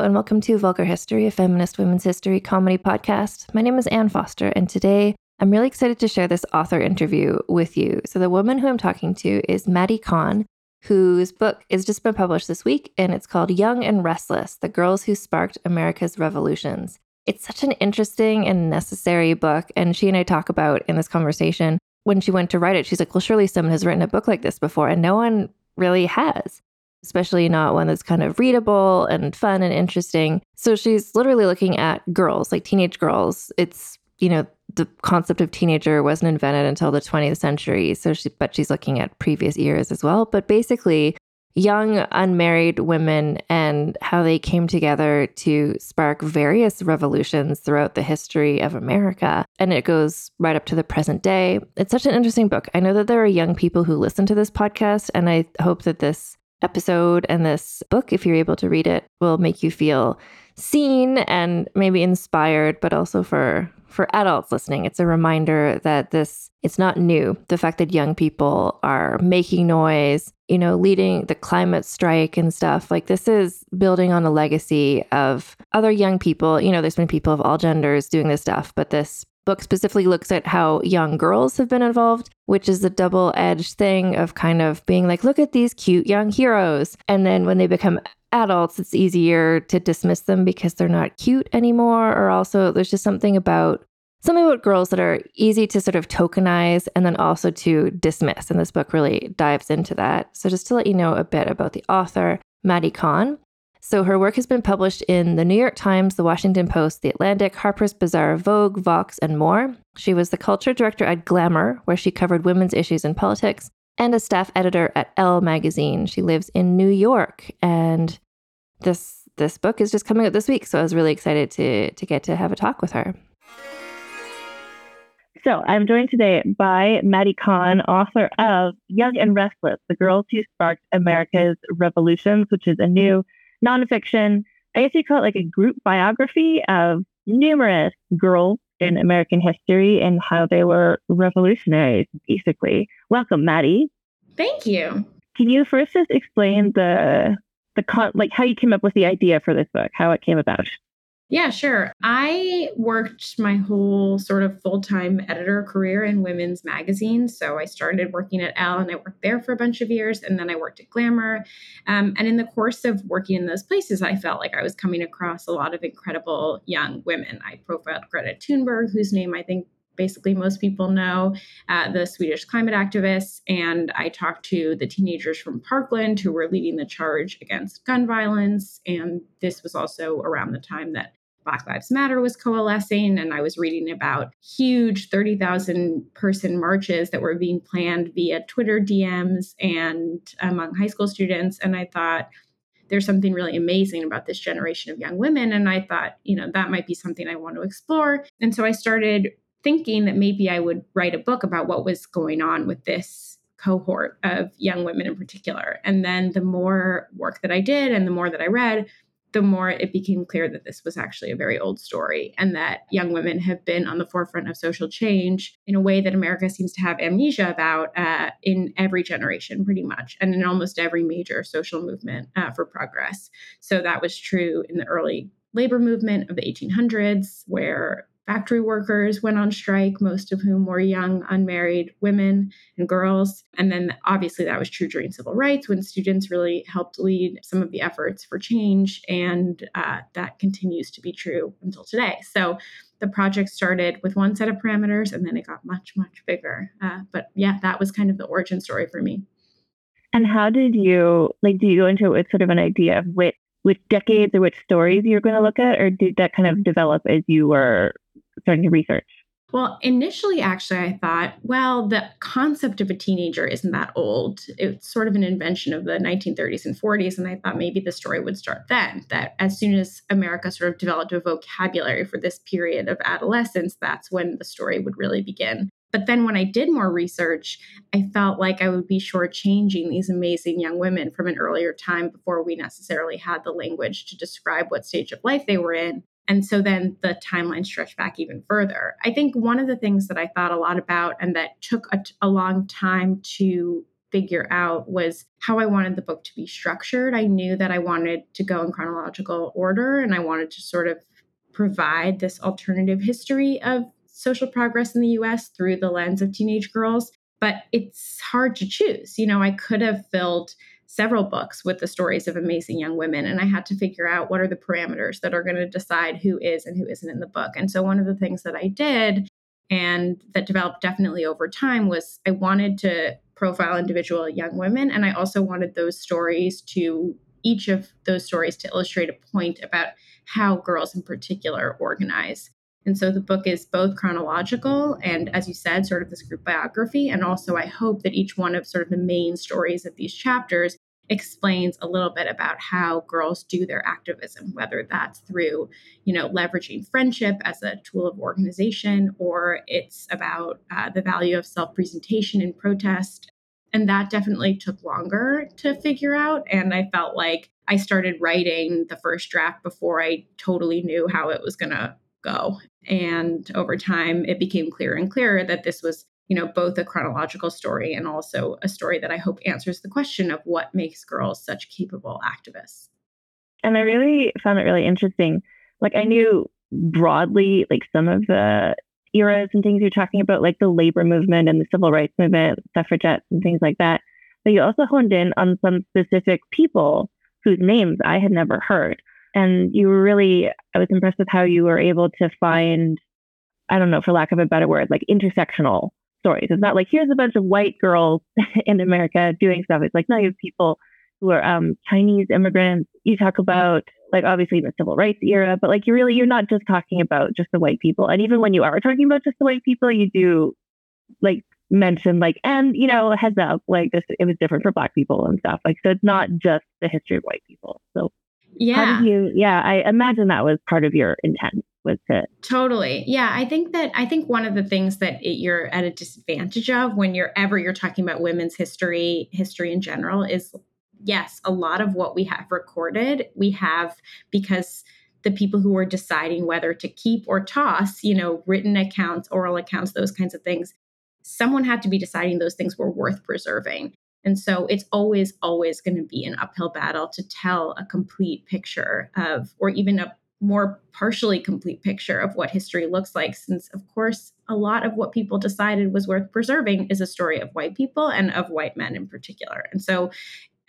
And welcome to Vulgar History, a feminist women's history comedy podcast. My name is Ann Foster, and today I'm really excited to share this author interview with you. So, the woman who I'm talking to is Mattie Kahn, whose book has just been published this week, and it's called Young and Restless The Girls Who Sparked America's Revolutions. It's such an interesting and necessary book, and she and I talk about in this conversation when she went to write it, she's like, Well, surely someone has written a book like this before, and no one really has especially not one that's kind of readable and fun and interesting. So she's literally looking at girls, like teenage girls. It's, you know, the concept of teenager wasn't invented until the 20th century. So she, but she's looking at previous years as well. But basically, young unmarried women and how they came together to spark various revolutions throughout the history of America. And it goes right up to the present day. It's such an interesting book. I know that there are young people who listen to this podcast, and I hope that this episode and this book, if you're able to read it, will make you feel seen and maybe inspired, but also for for adults listening, it's a reminder that this it's not new. The fact that young people are making noise, you know, leading the climate strike and stuff, like this is building on a legacy of other young people. You know, there's been people of all genders doing this stuff, but this book specifically looks at how young girls have been involved, which is a double edged thing of kind of being like, look at these cute young heroes. And then when they become adults, it's easier to dismiss them because they're not cute anymore. Or also, there's just something about something about girls that are easy to sort of tokenize and then also to dismiss. And this book really dives into that. So, just to let you know a bit about the author, Mattie Kahn, so her work has been published in the New York Times, the Washington Post, the Atlantic, Harper's Bazaar, Vogue, Vox, and more. She was the culture director at Glamour, where she covered women's issues in politics, and a staff editor at Elle magazine. She lives in New York, and this this book is just coming out this week, so I was really excited to to get to have a talk with her. So I'm joined today by Mattie Kahn, author of Young and Restless: The Girls Who Sparked America's Revolutions, which is a new nonfiction. I guess you call it like a group biography of numerous girls in American history and how they were revolutionaries, basically. Welcome, Mattie. Thank you. Can you first just explain the the con- like how you came up with the idea for this book, how it came about? Yeah, sure. I worked my whole sort of full time editor career in women's magazines. So I started working at Elle and I worked there for a bunch of years. And then I worked at Glamour. Um, and in the course of working in those places, I felt like I was coming across a lot of incredible young women. I profiled Greta Thunberg, whose name I think basically most people know, uh, the Swedish climate activists. And I talked to the teenagers from Parkland who were leading the charge against gun violence. And this was also around the time that Black Lives Matter was coalescing, and I was reading about huge 30,000 person marches that were being planned via Twitter DMs and among high school students. And I thought, there's something really amazing about this generation of young women. And I thought, you know, that might be something I want to explore. And so I started thinking that maybe I would write a book about what was going on with this cohort of young women in particular. And then the more work that I did and the more that I read, the more it became clear that this was actually a very old story and that young women have been on the forefront of social change in a way that America seems to have amnesia about uh, in every generation, pretty much, and in almost every major social movement uh, for progress. So that was true in the early labor movement of the 1800s, where Factory workers went on strike, most of whom were young, unmarried women and girls. And then obviously that was true during civil rights when students really helped lead some of the efforts for change. And uh, that continues to be true until today. So the project started with one set of parameters and then it got much, much bigger. Uh, but yeah, that was kind of the origin story for me. And how did you like? Do you go into it with sort of an idea of which which decades mm-hmm. or which stories you're going to look at, or did that kind of mm-hmm. develop as you were starting to research? Well, initially, actually, I thought, well, the concept of a teenager isn't that old. It's sort of an invention of the 1930s and 40s. And I thought maybe the story would start then, that as soon as America sort of developed a vocabulary for this period of adolescence, that's when the story would really begin. But then when I did more research, I felt like I would be shortchanging these amazing young women from an earlier time before we necessarily had the language to describe what stage of life they were in. And so then the timeline stretched back even further. I think one of the things that I thought a lot about and that took a, a long time to figure out was how I wanted the book to be structured. I knew that I wanted to go in chronological order and I wanted to sort of provide this alternative history of social progress in the US through the lens of teenage girls. But it's hard to choose. You know, I could have filled several books with the stories of amazing young women. And I had to figure out what are the parameters that are going to decide who is and who isn't in the book. And so one of the things that I did and that developed definitely over time was I wanted to profile individual young women. And I also wanted those stories to, each of those stories to illustrate a point about how girls in particular organize. And so the book is both chronological and, as you said, sort of this group biography. And also, I hope that each one of sort of the main stories of these chapters explains a little bit about how girls do their activism, whether that's through, you know, leveraging friendship as a tool of organization, or it's about uh, the value of self presentation and protest. And that definitely took longer to figure out. And I felt like I started writing the first draft before I totally knew how it was going to go. And over time, it became clearer and clearer that this was, you know, both a chronological story and also a story that I hope answers the question of what makes girls such capable activists. And I really found it really interesting. Like I knew broadly, like some of the eras and things you're talking about, like the labor movement and the civil rights movement, suffragettes and things like that. But you also honed in on some specific people whose names I had never heard. And you were really, I was impressed with how you were able to find, I don't know, for lack of a better word, like intersectional stories. It's not like here's a bunch of white girls in America doing stuff. It's like, no, you have people who are um, Chinese immigrants. You talk about like obviously the civil rights era, but like you really, you're not just talking about just the white people. And even when you are talking about just the white people, you do like mention like, and you know, heads up, like this, it was different for black people and stuff. Like, so it's not just the history of white people. So yeah. You, yeah, I imagine that was part of your intent was to totally yeah i think that i think one of the things that it, you're at a disadvantage of when you're ever you're talking about women's history history in general is yes a lot of what we have recorded we have because the people who are deciding whether to keep or toss you know written accounts oral accounts those kinds of things someone had to be deciding those things were worth preserving and so it's always, always going to be an uphill battle to tell a complete picture of, or even a more partially complete picture of what history looks like, since, of course, a lot of what people decided was worth preserving is a story of white people and of white men in particular. And so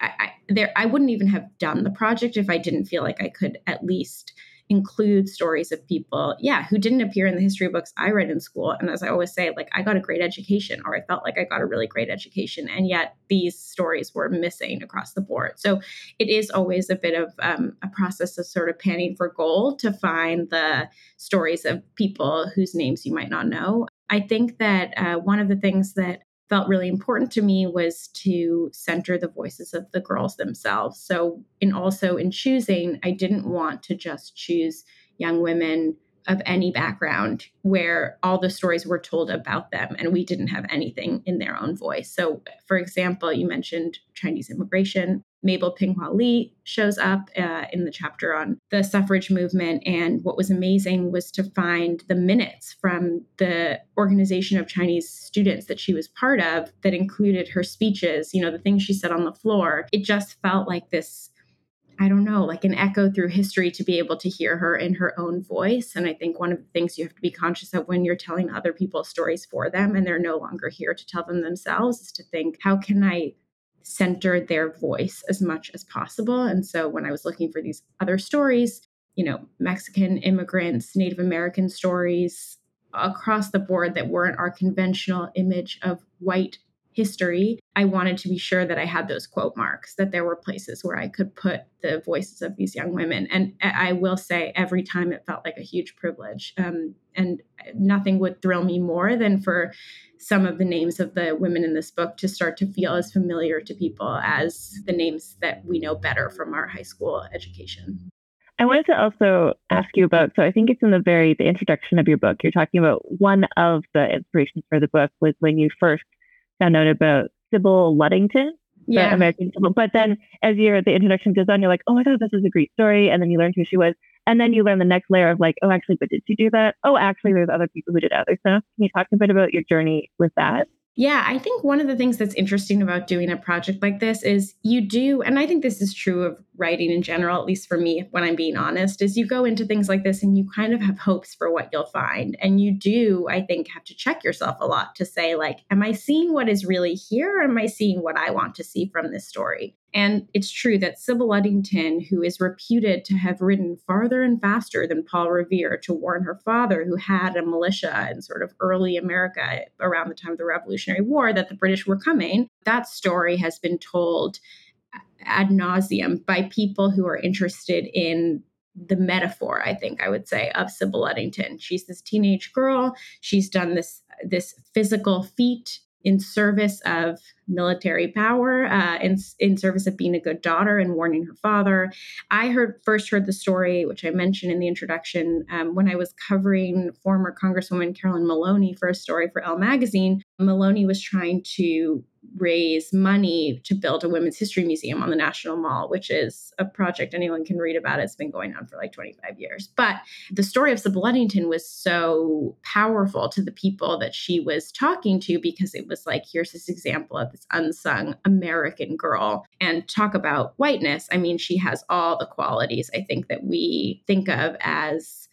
I, I, there, I wouldn't even have done the project if I didn't feel like I could at least include stories of people, yeah, who didn't appear in the history books I read in school. And as I always say, like I got a great education, or I felt like I got a really great education, and yet these stories were missing across the board. So it is always a bit of um, a process of sort of panning for gold to find the stories of people whose names you might not know. I think that uh, one of the things that felt really important to me was to center the voices of the girls themselves. So, in also in choosing, I didn't want to just choose young women of any background where all the stories were told about them and we didn't have anything in their own voice. So, for example, you mentioned Chinese immigration. Mabel Pinghua Lee shows up uh, in the chapter on the suffrage movement. And what was amazing was to find the minutes from the organization of Chinese students that she was part of that included her speeches, you know, the things she said on the floor. It just felt like this. I don't know, like an echo through history to be able to hear her in her own voice. And I think one of the things you have to be conscious of when you're telling other people's stories for them and they're no longer here to tell them themselves is to think, how can I center their voice as much as possible. And so when I was looking for these other stories, you know, Mexican immigrants, Native American stories across the board that weren't our conventional image of white history, I wanted to be sure that I had those quote marks, that there were places where I could put the voices of these young women. And I will say, every time it felt like a huge privilege. Um, and nothing would thrill me more than for some of the names of the women in this book to start to feel as familiar to people as the names that we know better from our high school education. I wanted to also ask you about so I think it's in the very the introduction of your book. You're talking about one of the inspirations for the book was when you first found out about Sybil Ludington, yeah. American Sybil. But then as your the introduction goes on, you're like, oh, my God, this is a great story, and then you learn who she was. And then you learn the next layer of like, oh, actually, but did she do that? Oh, actually, there's other people who did other stuff. Can you talk a bit about your journey with that? Yeah, I think one of the things that's interesting about doing a project like this is you do, and I think this is true of writing in general, at least for me, when I'm being honest, is you go into things like this and you kind of have hopes for what you'll find. And you do, I think, have to check yourself a lot to say, like, am I seeing what is really here? Or am I seeing what I want to see from this story? And it's true that Sybil Ludington, who is reputed to have ridden farther and faster than Paul Revere to warn her father, who had a militia in sort of early America around the time of the Revolutionary War, that the British were coming, that story has been told ad nauseum by people who are interested in the metaphor i think i would say of sybil ludington she's this teenage girl. She's done this this physical feat in service of military power, uh, in, in service of being a good daughter and warning her father. I heard first heard the story, which I mentioned in the introduction, um, when I was covering former Congresswoman Carolyn Maloney for a story for Elle magazine. Maloney was trying to raise money to build a women's history museum on the National Mall, which is a project anyone can read about. It's been going on for like 25 years. But the story of Sybil was so powerful to the people that she was talking to because it was like, here's this example of this unsung American girl. And talk about whiteness. I mean, she has all the qualities I think that we think of as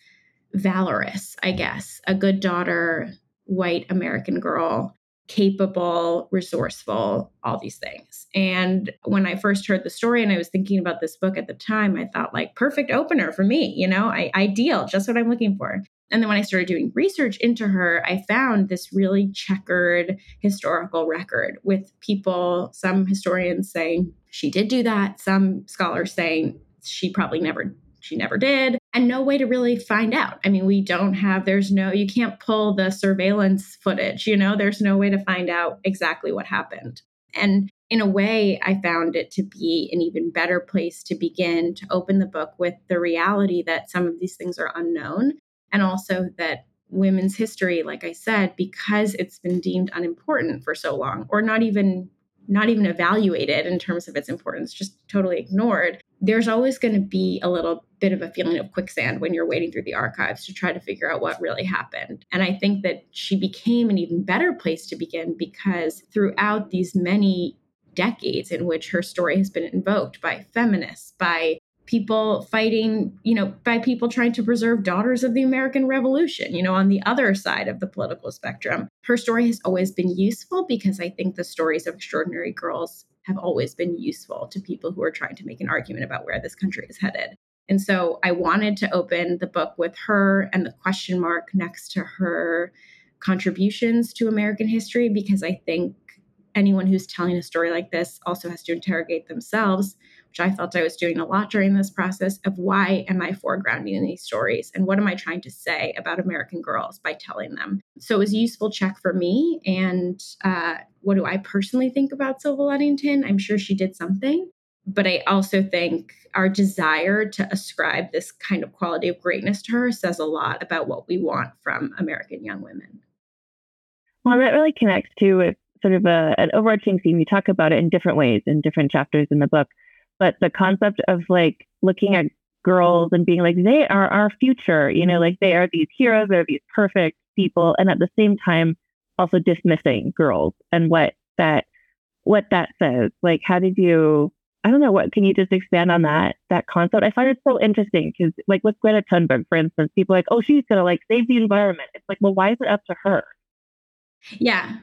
valorous, I guess, a good daughter, white American girl capable, resourceful, all these things. And when I first heard the story and I was thinking about this book at the time, I thought like perfect opener for me, you know, I, ideal, just what I'm looking for. And then when I started doing research into her, I found this really checkered historical record with people, some historians saying she did do that, some scholars saying she probably never she never did and no way to really find out. I mean we don't have there's no you can't pull the surveillance footage you know? There's no way to find out exactly what happened. And in a way i found it to be an even better place to begin to open the book with the reality that some of these things are unknown and also that women's history like i said because it's been deemed unimportant for so long or not even not even evaluated in terms of its importance, just totally ignored, there's always going to be a little bit of a feeling of quicksand when you're wading through the archives to try to figure out what really happened. And I think that she became an even better place to begin because throughout these many decades in which her story has been invoked by feminists, by people fighting, you know, by people trying to preserve daughters of the American Revolution, you know, on the other side of the political spectrum. Her story has always been useful because I think the stories of extraordinary girls have always been useful to people who are trying to make an argument about where this country is headed. And so I wanted to open the book with her and the question mark next to her contributions to American history because I think anyone who's telling a story like this also has to interrogate themselves, which I felt I was doing a lot during this process of why am I foregrounding these stories and what am I trying to say about American girls by telling them. So it was a useful check for me. And uh, what do I personally think about Sybil Ludington? I'm sure she did something. But I also think our desire to ascribe this kind of quality of greatness to her says a lot about what we want from American young women. Well, that really connects to with sort of a, an overarching theme. You talk about it in different ways in different chapters in the book, but the concept of like looking at girls and being like, they are our future, you know, like they are these heroes, they're these perfect people, and at the same time, also dismissing girls and what that what that says. Like, how did you? I don't know. What can you just expand on that that concept? I find it so interesting because, like, with Greta Thunberg, for instance, people are like, oh, she's gonna like save the environment. It's like, well, why is it up to her? Yeah.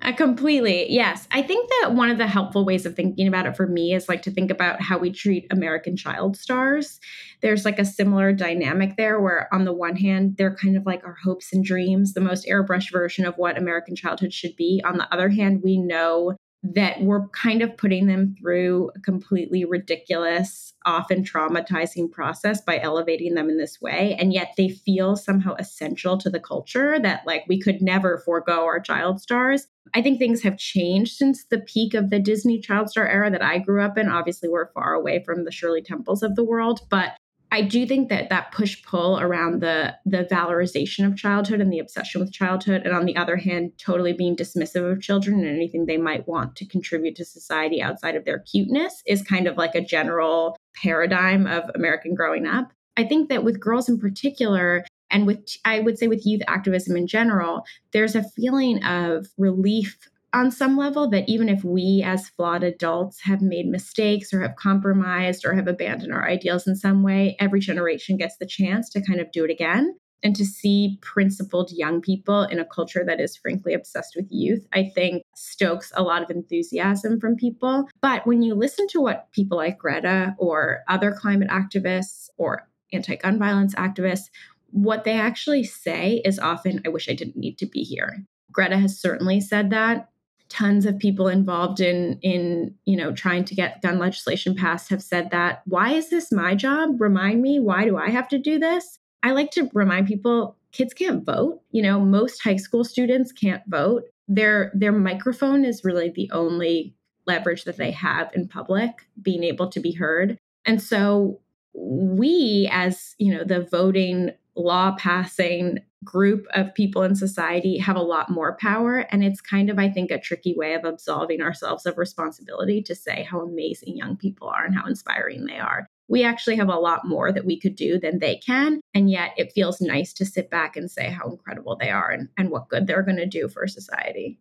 I completely. Yes. I think that one of the helpful ways of thinking about it for me is like to think about how we treat American child stars. There's like a similar dynamic there where, on the one hand, they're kind of like our hopes and dreams, the most airbrushed version of what American childhood should be. On the other hand, we know that we're kind of putting them through a completely ridiculous, often traumatizing process by elevating them in this way. And yet they feel somehow essential to the culture that, like, we could never forego our child stars. I think things have changed since the peak of the Disney child star era that I grew up in. Obviously, we're far away from the Shirley Temples of the world, but I do think that that push pull around the the valorization of childhood and the obsession with childhood, and on the other hand, totally being dismissive of children and anything they might want to contribute to society outside of their cuteness is kind of like a general paradigm of American growing up. I think that with girls in particular, and with I would say with youth activism in general, there's a feeling of relief on some level that even if we as flawed adults have made mistakes or have compromised or have abandoned our ideals in some way, every generation gets the chance to kind of do it again. And to see principled young people in a culture that is frankly obsessed with youth, I think stokes a lot of enthusiasm from people. But when you listen to what people like Greta or other climate activists or anti gun violence activists, what they actually say is often, I wish I didn't need to be here. Greta has certainly said that tons of people involved in in you know trying to get gun legislation passed have said that why is this my job? Remind me why do i have to do this? I like to remind people kids can't vote you know most high school students can't vote. Their their microphone is really the only leverage that they have in public being able to be heard. And so we as you know the voting law passing group of people in society have a lot more power. And it's kind of, I think, a tricky way of absolving ourselves of responsibility to say how amazing young people are and how inspiring they are. We actually have a lot more that we could do than they can. And yet it feels nice to sit back and say how incredible they are and, and what good they're going to do for society.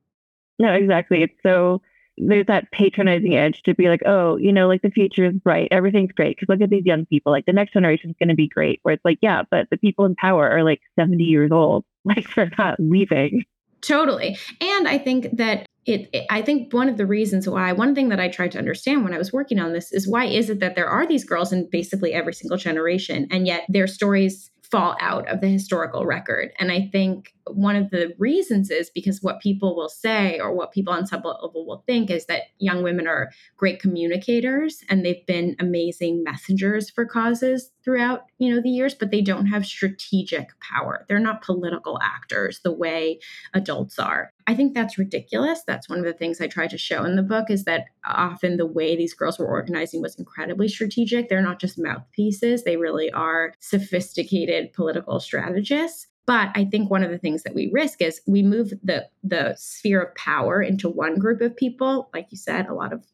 No, exactly. It's so there's that patronizing edge to be like, oh, you know, like the future is bright, everything's great. Because look at these young people, like the next generation is going to be great. Where it's like, yeah, but the people in power are like 70 years old, like they're not leaving. Totally. And I think that it, it, I think one of the reasons why, one thing that I tried to understand when I was working on this is why is it that there are these girls in basically every single generation, and yet their stories fall out of the historical record. And I think one of the reasons is because what people will say or what people on some level will think is that young women are great communicators and they've been amazing messengers for causes throughout you know the years but they don't have strategic power they're not political actors the way adults are i think that's ridiculous. That's one of the things i try to show in the book is that often the way these girls were organizing was incredibly strategic. They're not just mouthpieces. They really are sophisticated political strategists. But I think one of the things that we risk is we move the the sphere of power into one group of people, like you said, a lot of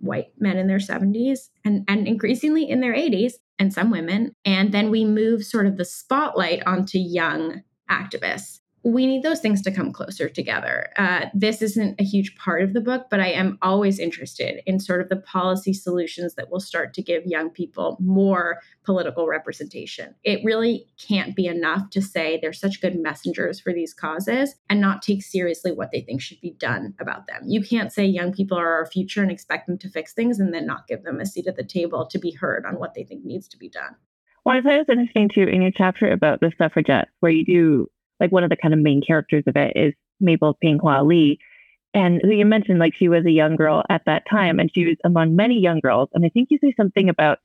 white men in their 70s and, and increasingly in their 80s, and some women. And then we move sort of the spotlight onto young activists we need those things to come closer together. Uh, this isn't a huge part of the book, but I am always interested in sort of the policy solutions that will start to give young people more political representation. It really can't be enough to say they're such good messengers for these causes and not take seriously what they think should be done about them. You can't say young people are our future and expect them to fix things and then not give them a seat at the table to be heard on what they think needs to be done. Well, I thought it was interesting too in your chapter about the suffragettes, where you do like one of the kind of main characters of it is Mabel Pinghua Lee. And you mentioned like she was a young girl at that time and she was among many young girls. And I think you say something about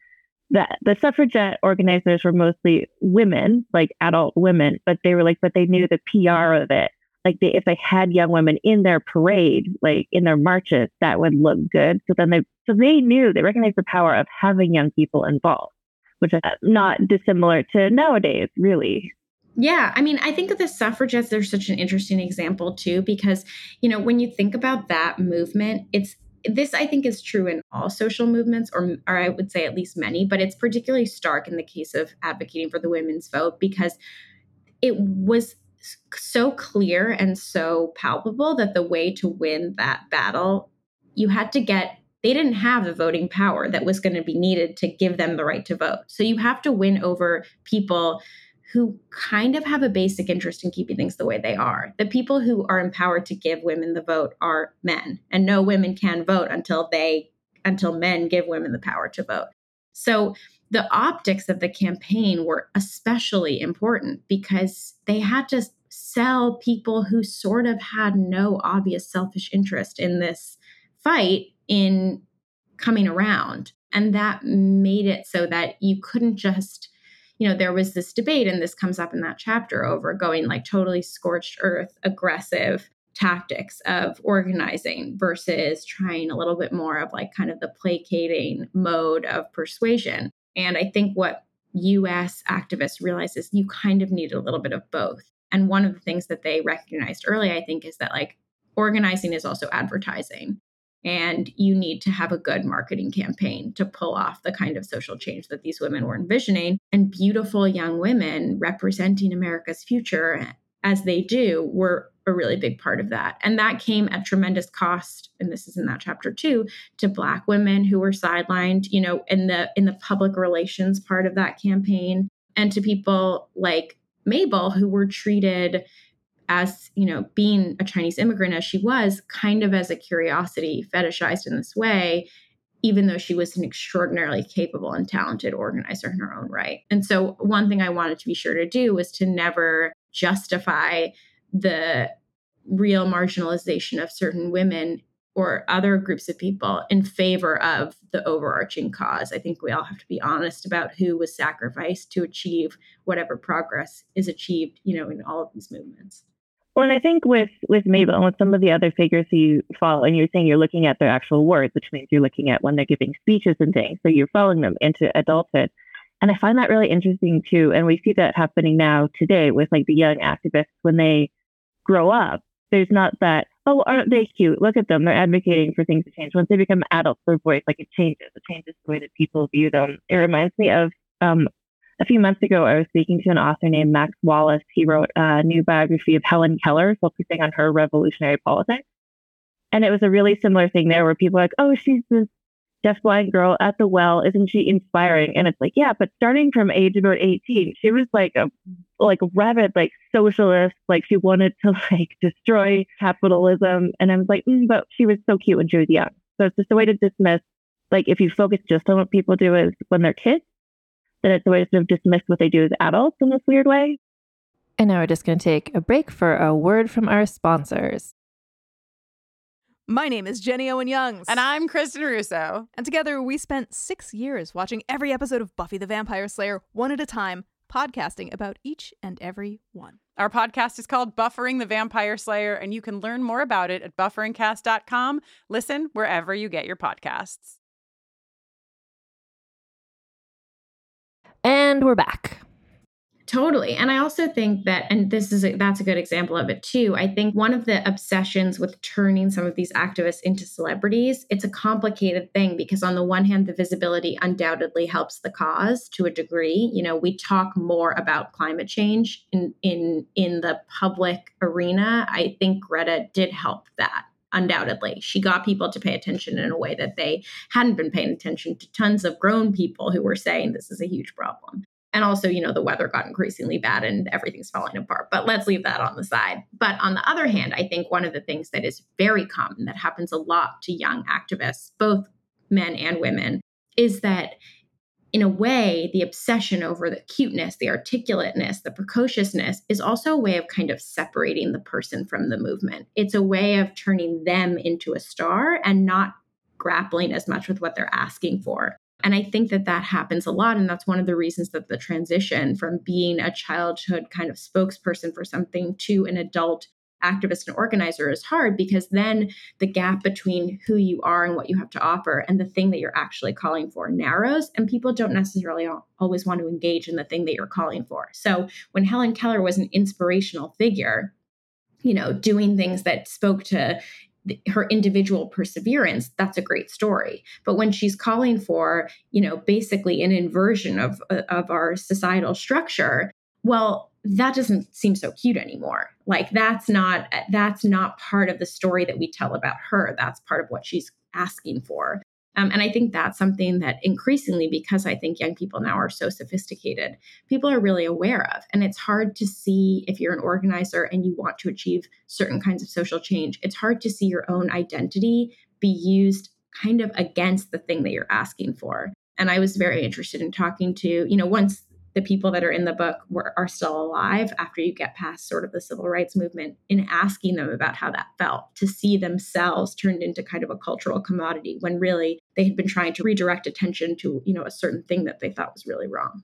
that the suffragette organizers were mostly women, like adult women, but they were like, but they knew the PR of it. Like they, if they had young women in their parade, like in their marches, that would look good. So then they, so they knew, they recognized the power of having young people involved, which is not dissimilar to nowadays, really. Yeah, I mean, I think of the suffragettes, they're such an interesting example too, because, you know, when you think about that movement, it's this I think is true in all social movements, or, or I would say at least many, but it's particularly stark in the case of advocating for the women's vote because it was so clear and so palpable that the way to win that battle, you had to get they didn't have the voting power that was going to be needed to give them the right to vote. So you have to win over people who kind of have a basic interest in keeping things the way they are. The people who are empowered to give women the vote are men, and no women can vote until they until men give women the power to vote. So the optics of the campaign were especially important because they had to sell people who sort of had no obvious selfish interest in this fight in coming around. And that made it so that you couldn't just you know, there was this debate, and this comes up in that chapter over going like totally scorched earth, aggressive tactics of organizing versus trying a little bit more of like kind of the placating mode of persuasion. And I think what US activists realize is you kind of need a little bit of both. And one of the things that they recognized early, I think, is that like organizing is also advertising and you need to have a good marketing campaign to pull off the kind of social change that these women were envisioning. And beautiful young women representing America's future as they do were a really big part of that. And that came at tremendous cost, and this is in that chapter too, to black women who were sidelined, you know, in the in the public relations part of that campaign, and to people like Mabel who were treated as you know being a chinese immigrant as she was kind of as a curiosity fetishized in this way even though she was an extraordinarily capable and talented organizer in her own right and so one thing i wanted to be sure to do was to never justify the real marginalization of certain women or other groups of people in favor of the overarching cause. I think we all have to be honest about who was sacrificed to achieve whatever progress is achieved, you know, in all of these movements. Well, and I think with with Mabel and with some of the other figures who you follow, and you're saying you're looking at their actual words, which means you're looking at when they're giving speeches and things. So you're following them into adulthood. And I find that really interesting too. And we see that happening now today with like the young activists when they grow up. There's not that, oh, aren't they cute? Look at them. They're advocating for things to change. Once they become adults, their voice, like it changes. It changes the way that people view them. It reminds me of um, a few months ago, I was speaking to an author named Max Wallace. He wrote a new biography of Helen Keller, focusing on her revolutionary politics. And it was a really similar thing there where people are like, oh, she's this deaf blind girl at the well. Isn't she inspiring? And it's like, yeah, but starting from age about 18, she was like a like rabid, like socialist, like she wanted to like destroy capitalism. And I was like, mm, but she was so cute when she was young. So it's just a way to dismiss, like if you focus just on what people do is when they're kids, that it's a way to sort of dismiss what they do as adults in this weird way. And now we're just going to take a break for a word from our sponsors. My name is Jenny Owen Youngs. And I'm Kristin Russo. And together we spent six years watching every episode of Buffy the Vampire Slayer one at a time, podcasting about each and every one. Our podcast is called Buffering the Vampire Slayer, and you can learn more about it at bufferingcast.com. Listen wherever you get your podcasts. And we're back. Totally. And I also think that, and this is a, that's a good example of it too. I think one of the obsessions with turning some of these activists into celebrities, it's a complicated thing because on the one hand, the visibility undoubtedly helps the cause to a degree. You know, we talk more about climate change in in in the public arena. I think Greta did help that undoubtedly. She got people to pay attention in a way that they hadn't been paying attention to tons of grown people who were saying this is a huge problem. And also, you know, the weather got increasingly bad and everything's falling apart. But let's leave that on the side. But on the other hand, I think one of the things that is very common that happens a lot to young activists, both men and women, is that in a way, the obsession over the cuteness, the articulateness, the precociousness is also a way of kind of separating the person from the movement. It's a way of turning them into a star and not grappling as much with what they're asking for. And I think that that happens a lot. And that's one of the reasons that the transition from being a childhood kind of spokesperson for something to an adult activist and organizer is hard because then the gap between who you are and what you have to offer and the thing that you're actually calling for narrows and people don't necessarily always want to engage in the thing that you're calling for. So when helen keller was an inspirational figure you know doing things that spoke to her individual perseverance that's a great story. But when she's calling for you know basically an inversion of uh, of our societal structure well that doesn't seem so cute anymore. Like that's not that's not part of the story that we tell about her. That's part of what she's asking for. Um, and i think that's something that increasingly because i think young people now are so sophisticated people are really aware of. And it's hard to see if you're an organizer and you want to achieve certain kinds of social change it's hard to see your own identity be used kind of against the thing that you're asking for. And i was very interested in talking to you know once the people that are in the book were, are still alive after you get past sort of the civil rights movement in asking them about how that felt to see themselves turned into kind of a cultural commodity when really they had been trying to redirect attention to you know a certain thing that they thought was really wrong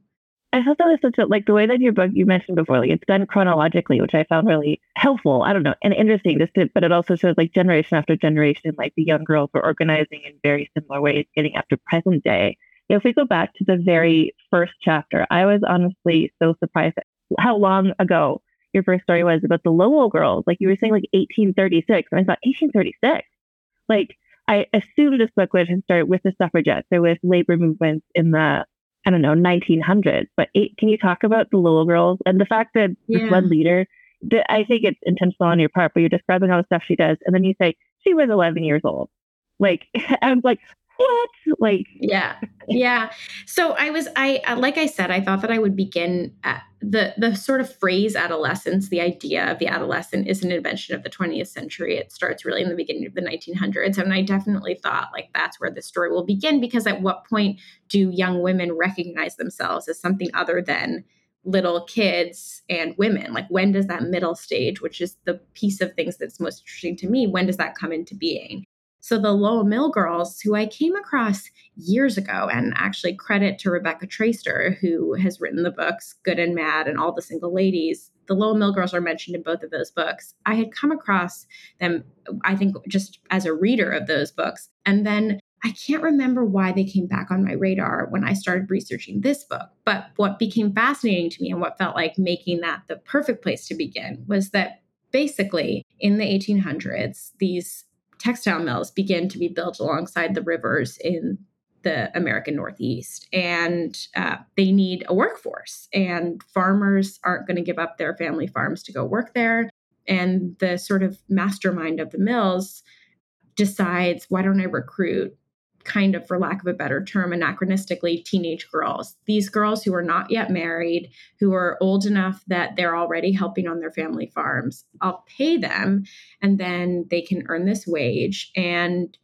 I thought that was such a like the way that your book you mentioned before, like it's done chronologically, which I found really helpful. I don't know, and interesting. Just to, but it also shows like generation after generation, like the young girls were organizing in very similar ways, getting after present day if we go back to the very first chapter, I was honestly so surprised at how long ago your first story was about the Lowell girls. Like you were saying, like 1836. And I thought, 1836? Like, I assumed this book would have started with the suffragettes or with labor movements in the, I don't know, 1900s. But eight, can you talk about the Lowell girls and the fact that yeah. this one leader, that I think it's intentional on your part, but you're describing all the stuff she does. And then you say, she was 11 years old. Like, I was like, what? Like, yeah, yeah. So I was, I uh, like I said, I thought that I would begin at the the sort of phrase adolescence. The idea of the adolescent is an invention of the 20th century. It starts really in the beginning of the 1900s, and I definitely thought like that's where the story will begin because at what point do young women recognize themselves as something other than little kids and women like when does that middle stage which is the piece of things that's most interesting to me when does that come into being so the Lowell Mill girls, who I came across years ago, and actually credit to Rebecca Traister, who has written the books Good and Mad and All the Single Ladies. The Lowell Mill girls are mentioned in both of those books. I had come across them, I think, just as a reader of those books. And then I can't remember why they came back on my radar when I started researching this book. But what became fascinating to me and what felt like making that the perfect place to begin was that basically in the 1800s, these textile mills begin to be built alongside the rivers in the American Northeast, and uh, they need a workforce. And farmers aren't going to give up their family farms to go work there. And the sort of mastermind of the mills decides, why don't I recruit kind of, for lack of a better term, anachronistically, teenage girls. These girls who are not yet married, who are old enough that they're already helping on their family farms. I'll pay them, and then they can earn this wage. And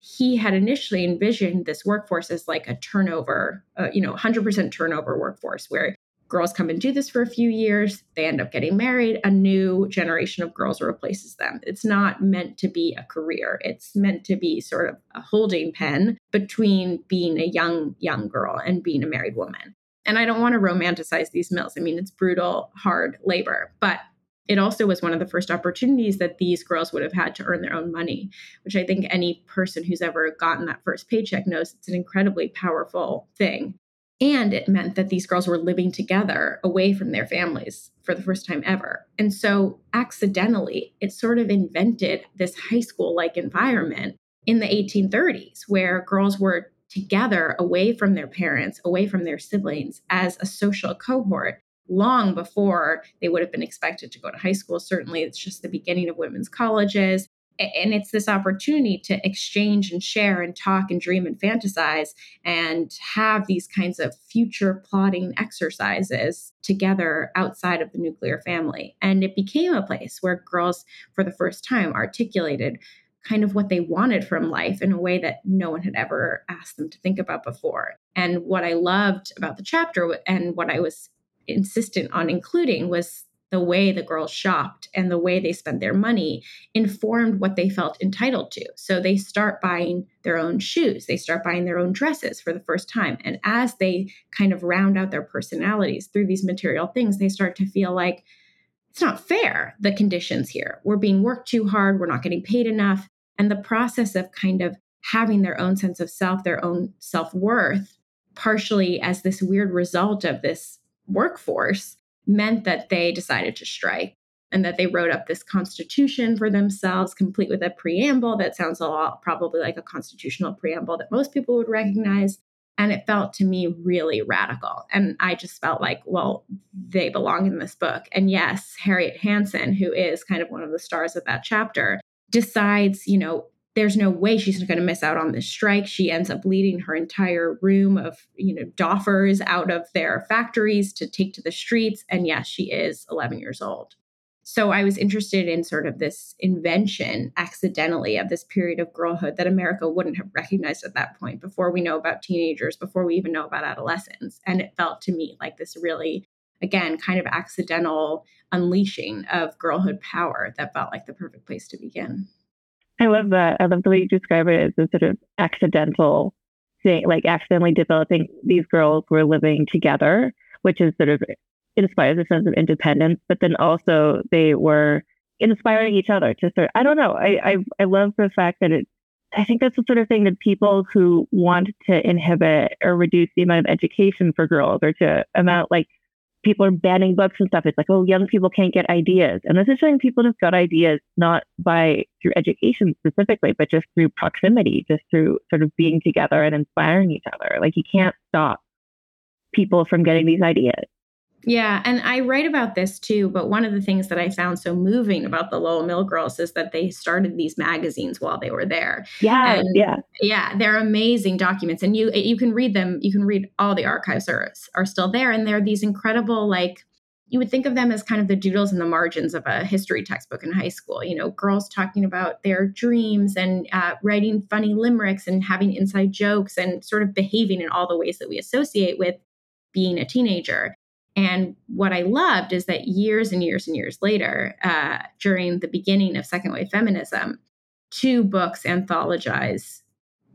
he had initially envisioned this workforce as like a turnover, uh, you know, 100% turnover workforce where girls come and do this for a few years they end up getting married a new generation of girls replaces them. It's not meant to be a career. It's meant to be sort of a holding pen between being a young young girl and being a married woman. And i don't want to romanticize these mills. I mean it's brutal hard labor but it also was one of the first opportunities that these girls would have had to earn their own money, which I think any person who's ever gotten that first paycheck knows it's an incredibly powerful thing. And it meant that these girls were living together away from their families for the first time ever. And so, accidentally, it sort of invented this high school like environment in the 1830s where girls were together away from their parents, away from their siblings as a social cohort long before they would have been expected to go to high school. Certainly, it's just the beginning of women's colleges and it's this opportunity to exchange and share and talk and dream and fantasize and have these kinds of future plotting exercises together outside of the nuclear family and it became a place where girls for the first time articulated kind of what they wanted from life in a way that no one had ever asked them to think about before. And what I loved about the chapter and what I was insistent on including was the way the girls shopped and the way they spent their money informed what they felt entitled to. So they start buying their own shoes, they start buying their own dresses for the first time. And as they kind of round out their personalities through these material things, they start to feel like it's not fair, the conditions here. We're being worked too hard, we're not getting paid enough. And the process of kind of having their own sense of self, their own self worth, partially as this weird result of this workforce meant that they decided to strike and that they wrote up this constitution for themselves, complete with a preamble that sounds a lot probably like a constitutional preamble that most people would recognize. And it felt to me really radical. And I just felt like, well, they belong in this book. And yes, Harriet Hanson, who is kind of one of the stars of that chapter, decides, you know, there's no way she's going to miss out on this strike. She ends up leading her entire room of, you know, doffers out of their factories to take to the streets. And yes, she is 11 years old. So I was interested in sort of this invention accidentally of this period of girlhood that America wouldn't have recognized at that point before we know about teenagers, before we even know about adolescents. And it felt to me like this really, again, kind of accidental unleashing of girlhood power that felt like the perfect place to begin. I love that. I love the way you describe it as a sort of accidental thing, like accidentally developing these girls who are living together, which is sort of inspires a sense of independence, but then also they were inspiring each other to sort. I don't know. I I, I love the fact that it. I think that's the sort of thing that people who want to inhibit or reduce the amount of education for girls or to amount like people are banning books and stuff. It's like, oh, young people can't get ideas. And this is showing people just got ideas not by through education specifically, but just through proximity, just through sort of being together and inspiring each other. Like you can't stop people from getting these ideas. Yeah, and I write about this too, but one of the things that I found so moving about the Lowell Mill girls is that they started these magazines while they were there. Yeah, and yeah. Yeah, they're amazing documents and you you can read them, you can read all the archives are are still there and they're these incredible like you would think of them as kind of the doodles in the margins of a history textbook in high school. You know, girls talking about their dreams and uh, writing funny limericks and having inside jokes and sort of behaving in all the ways that we associate with being a teenager. And what I loved is that years and years and years later, uh, during the beginning of second wave feminism, two books anthologize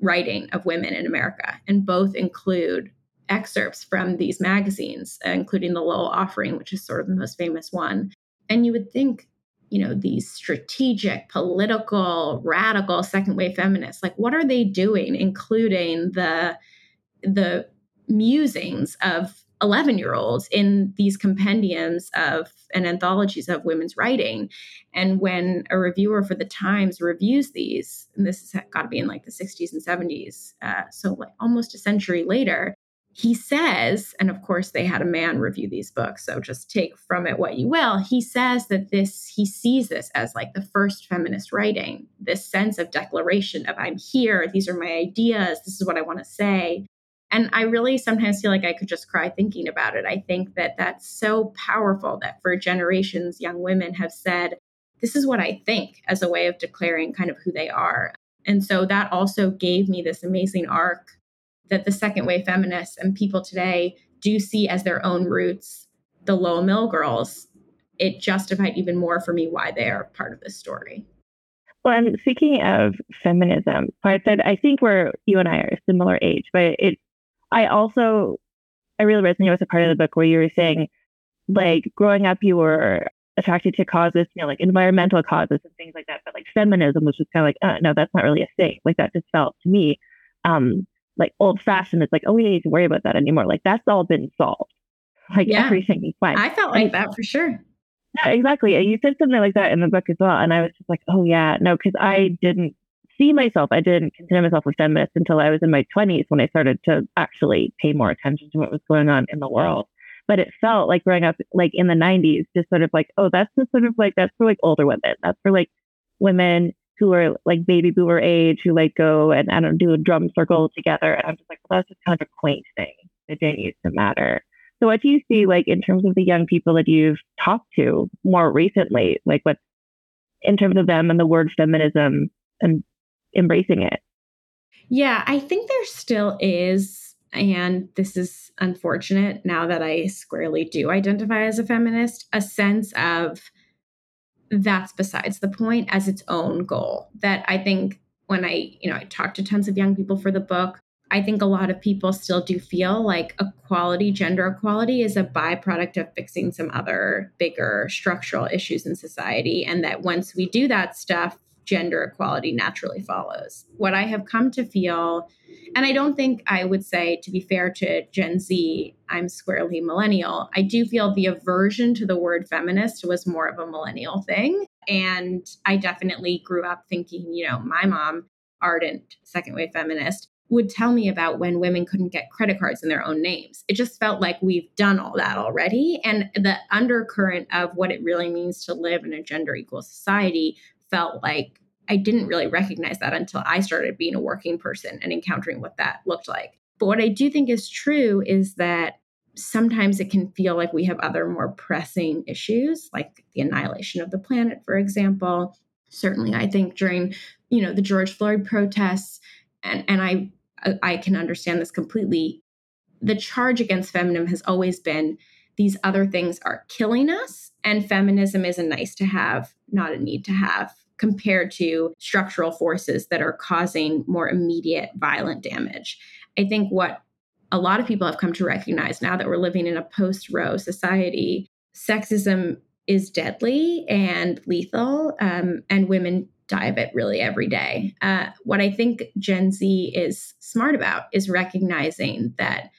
writing of women in America, and both include excerpts from these magazines, uh, including the Lowell Offering, which is sort of the most famous one. And you would think, you know, these strategic, political, radical second wave feminists, like what are they doing, including the the musings of 11 year olds in these compendiums of and anthologies of women's writing. And when a reviewer for the Times reviews these, and this has got to be in like the 60s and 70s, uh, so like almost a century later, he says, and of course they had a man review these books, so just take from it what you will. He says that this, he sees this as like the first feminist writing, this sense of declaration of I'm here, these are my ideas, this is what I want to say. And I really sometimes feel like I could just cry thinking about it. I think that that's so powerful that for generations, young women have said, This is what I think as a way of declaring kind of who they are. And so that also gave me this amazing arc that the second wave feminists and people today do see as their own roots, the Lowell Mill girls. It justified even more for me why they are part of this story. Well, and speaking of feminism, So I said I think we're you and I are a similar age, but it I also, I really resonate with a part of the book where you were saying, like, growing up, you were attracted to causes, you know, like environmental causes and things like that. But like feminism was just kind of like, uh, no, that's not really a thing. Like that just felt to me, um, like old fashioned. It's like, oh, we don't need to worry about that anymore. Like that's all been solved. Like yeah. everything is fine. I felt like and, that for sure. Yeah, exactly. And you said something like that in the book as well. And I was just like, oh yeah, no, because I didn't see myself. I didn't consider myself a feminist until I was in my 20s when I started to actually pay more attention to what was going on in the world. But it felt like growing up like in the 90s, just sort of like, oh, that's just sort of like, that's for like older women. That's for like women who are like baby boomer age who like go and I don't do a drum circle together. And I'm just like, well, that's just kind of a quaint thing. It didn't used to matter. So what do you see like in terms of the young people that you've talked to more recently? Like what in terms of them and the word feminism and embracing it. Yeah, I think there still is, and this is unfortunate now that I squarely do identify as a feminist, a sense of that's besides the point as its own goal. That I think when I, you know, I talked to tons of young people for the book, I think a lot of people still do feel like equality, gender equality, is a byproduct of fixing some other bigger structural issues in society. And that once we do that stuff, gender equality naturally follows. What I have come to feel, and I don't think I would say, to be fair to Gen Z, I'm squarely millennial. I do feel the aversion to the word feminist was more of a millennial thing. And I definitely grew up thinking, you know, my mom, ardent second wave feminist, would tell me about when women couldn't get credit cards in their own names. It just felt like we've done all that already. And the undercurrent of what it really means to live in a gender equal society felt like I didn't really recognize that until I started being a working person and encountering what that looked like. But what I do think is true is that sometimes it can feel like we have other more pressing issues, like the annihilation of the planet, for example. Certainly, I think during you know the George Floyd protests, and and I I can understand this completely. The charge against feminism has always been these other things are killing us, and feminism is a nice to have, not a need to have, compared to structural forces that are causing more immediate violent damage. I think what a lot of people have come to recognize now that we're living in a post Roe society, sexism is deadly and lethal, um, and women die of it really every day. Uh, what I think Gen Z is smart about is recognizing that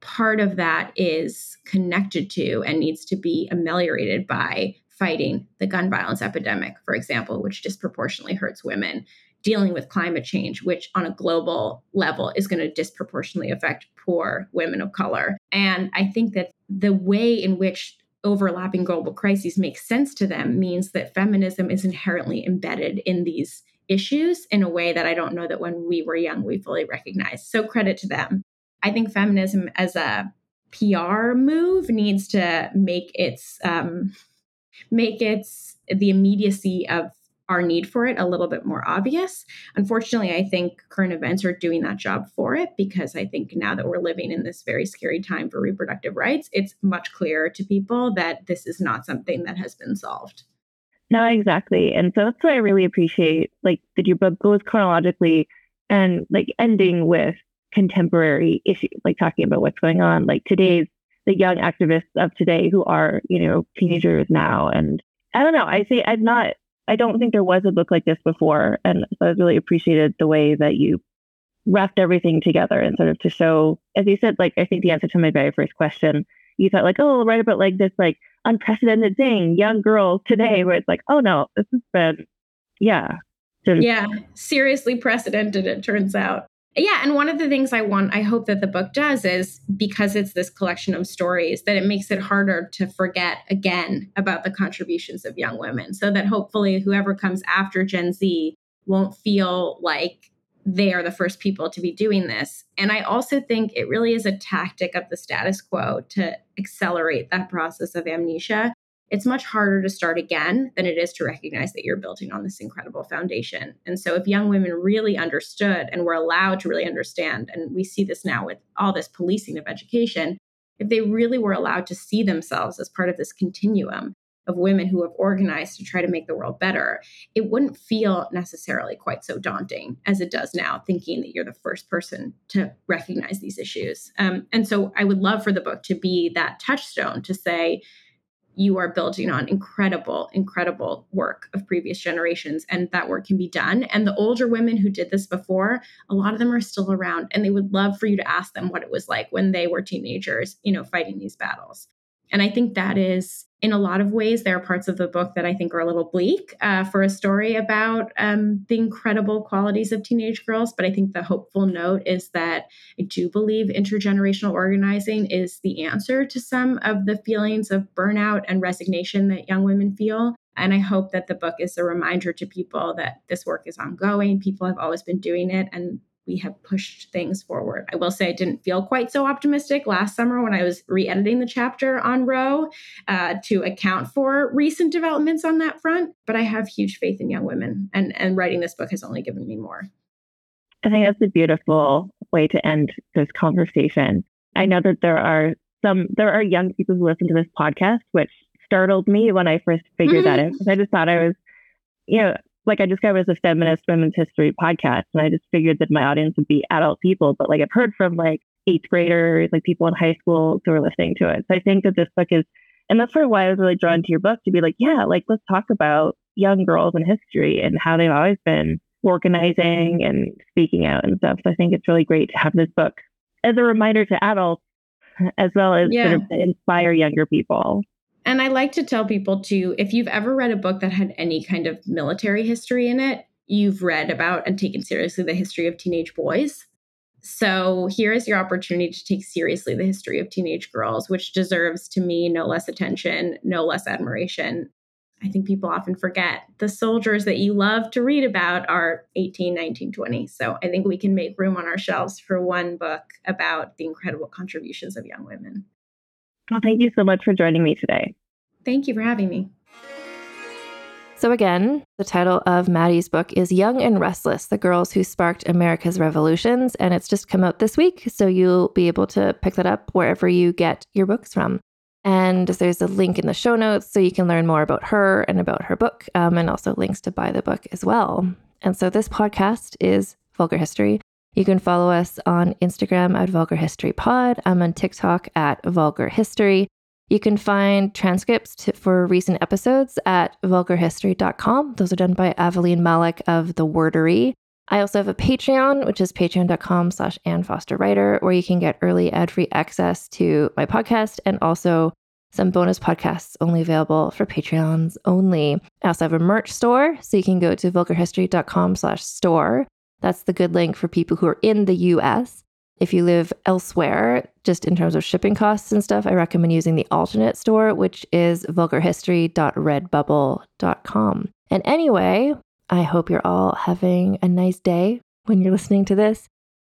part of that is connected to and needs to be ameliorated by fighting the gun violence epidemic, for example, which disproportionately hurts women, dealing with climate change, which on a global level is going to disproportionately affect poor women of color. And I think that the way in which overlapping global crises make sense to them means that feminism is inherently embedded in these issues in a way that I don't know that when we were young we fully recognized. So credit to them. I think feminism as a PR move needs to make its um, make its the immediacy of our need for it a little bit more obvious. Unfortunately, I think current events are doing that job for it because I think now that we're living in this very scary time for reproductive rights, it's much clearer to people that this is not something that has been solved. No, exactly. And so that's what I really appreciate, like that your book goes chronologically and like ending with contemporary issues, like talking about what's going on, like today's the young activists of today who are, you know, teenagers now. And I don't know, I say I've not I don't think there was a book like this before. And so I really appreciated the way that you wrapped everything together and sort of to show, as you said, like, I think the answer to my very first question, you thought like, oh, I'll write about like this like unprecedented thing, young girls today, where it's like, oh no, this has been, yeah. yeah, seriously precedented, it turns out. Yeah, and one of the things I want, I hope that the book does is because it's this collection of stories, that it makes it harder to forget again about the contributions of young women. So that hopefully whoever comes after Gen Z won't feel like they are the first people to be doing this. And I also think it really is a tactic of the status quo to accelerate that process of amnesia it's much harder to start again than it is to recognize that you're building on this incredible foundation. And so, if young women really understood and were allowed to really understand, and we see this now with all this policing of education, if they really were allowed to see themselves as part of this continuum of women who have organized to try to make the world better, it wouldn't feel necessarily quite so daunting as it does now, thinking that you're the first person to recognize these issues. Um, and so, I would love for the book to be that touchstone to say, you are building on incredible, incredible work of previous generations, and that work can be done. And the older women who did this before, a lot of them are still around, and they would love for you to ask them what it was like when they were teenagers, you know, fighting these battles. And I think that is in a lot of ways, there are parts of the book that I think are a little bleak uh, for a story about um, the incredible qualities of teenage girls. But I think the hopeful note is that I do believe intergenerational organizing is the answer to some of the feelings of burnout and resignation that young women feel. And I hope that the book is a reminder to people that this work is ongoing. People have always been doing it, and we have pushed things forward. I will say I didn't feel quite so optimistic last summer when I was re editing the chapter on Roe uh, to account for recent developments on that front. But I have huge faith in young women, and, and writing this book has only given me more. I think that's a beautiful way to end this conversation. I know that there are some, there are young people who listen to this podcast, which startled me when I first figured mm-hmm. that out because I just thought I was, you know, like I discovered as a feminist women's history podcast, and I just figured that my audience would be adult people. But like I've heard from like eighth graders, like people in high school who are listening to it. So I think that this book is, and that's sort of why I was really drawn to your book to be like, yeah, like let's talk about young girls in history and how they've always been organizing and speaking out and stuff. So I think it's really great to have this book as a reminder to adults as well as yeah. sort of inspire younger people. And I like to tell people too if you've ever read a book that had any kind of military history in it, you've read about and taken seriously the history of teenage boys. So here is your opportunity to take seriously the history of teenage girls, which deserves to me no less attention, no less admiration. I think people often forget the soldiers that you love to read about are 18, 19, 20. So I think we can make room on our shelves for one book about the incredible contributions of young women. Well, thank you so much for joining me today. Thank you for having me. So, again, the title of Mattie's book is Young and Restless The Girls Who Sparked America's Revolutions. And it's just come out this week. So, you'll be able to pick that up wherever you get your books from. And there's a link in the show notes so you can learn more about her and about her book, um, and also links to buy the book as well. And so, this podcast is Vulgar History. You can follow us on Instagram at Vulgar History Pod. I'm on TikTok at Vulgar History. You can find transcripts to, for recent episodes at vulgarhistory.com. Those are done by Aveline Malik of The Wordery. I also have a Patreon, which is patreon.com slash Ann Foster Writer, where you can get early ad-free access to my podcast and also some bonus podcasts only available for Patreons only. I also have a merch store, so you can go to vulgarhistory.com slash store that's the good link for people who are in the US. If you live elsewhere, just in terms of shipping costs and stuff, I recommend using the alternate store, which is vulgarhistory.redbubble.com. And anyway, I hope you're all having a nice day when you're listening to this.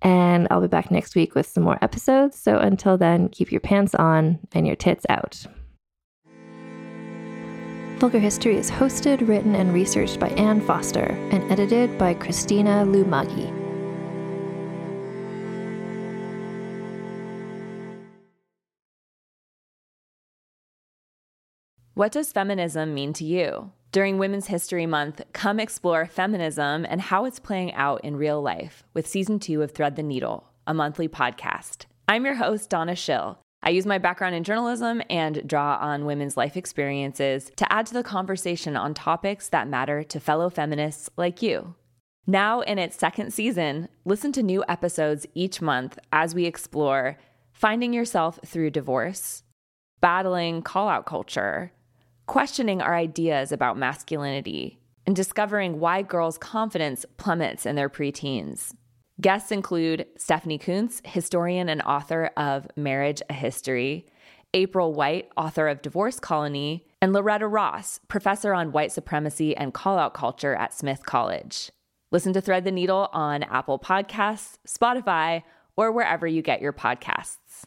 And I'll be back next week with some more episodes. So until then, keep your pants on and your tits out. Vulgar History is hosted, written, and researched by Ann Foster and edited by Christina Lumagi. What does feminism mean to you? During Women's History Month, come explore feminism and how it's playing out in real life with season two of Thread the Needle, a monthly podcast. I'm your host, Donna Schill. I use my background in journalism and draw on women's life experiences to add to the conversation on topics that matter to fellow feminists like you. Now, in its second season, listen to new episodes each month as we explore finding yourself through divorce, battling call out culture, questioning our ideas about masculinity, and discovering why girls' confidence plummets in their preteens. Guests include Stephanie Coontz, historian and author of Marriage a History, April White, author of Divorce Colony, and Loretta Ross, professor on white supremacy and call out culture at Smith College. Listen to Thread the Needle on Apple Podcasts, Spotify, or wherever you get your podcasts.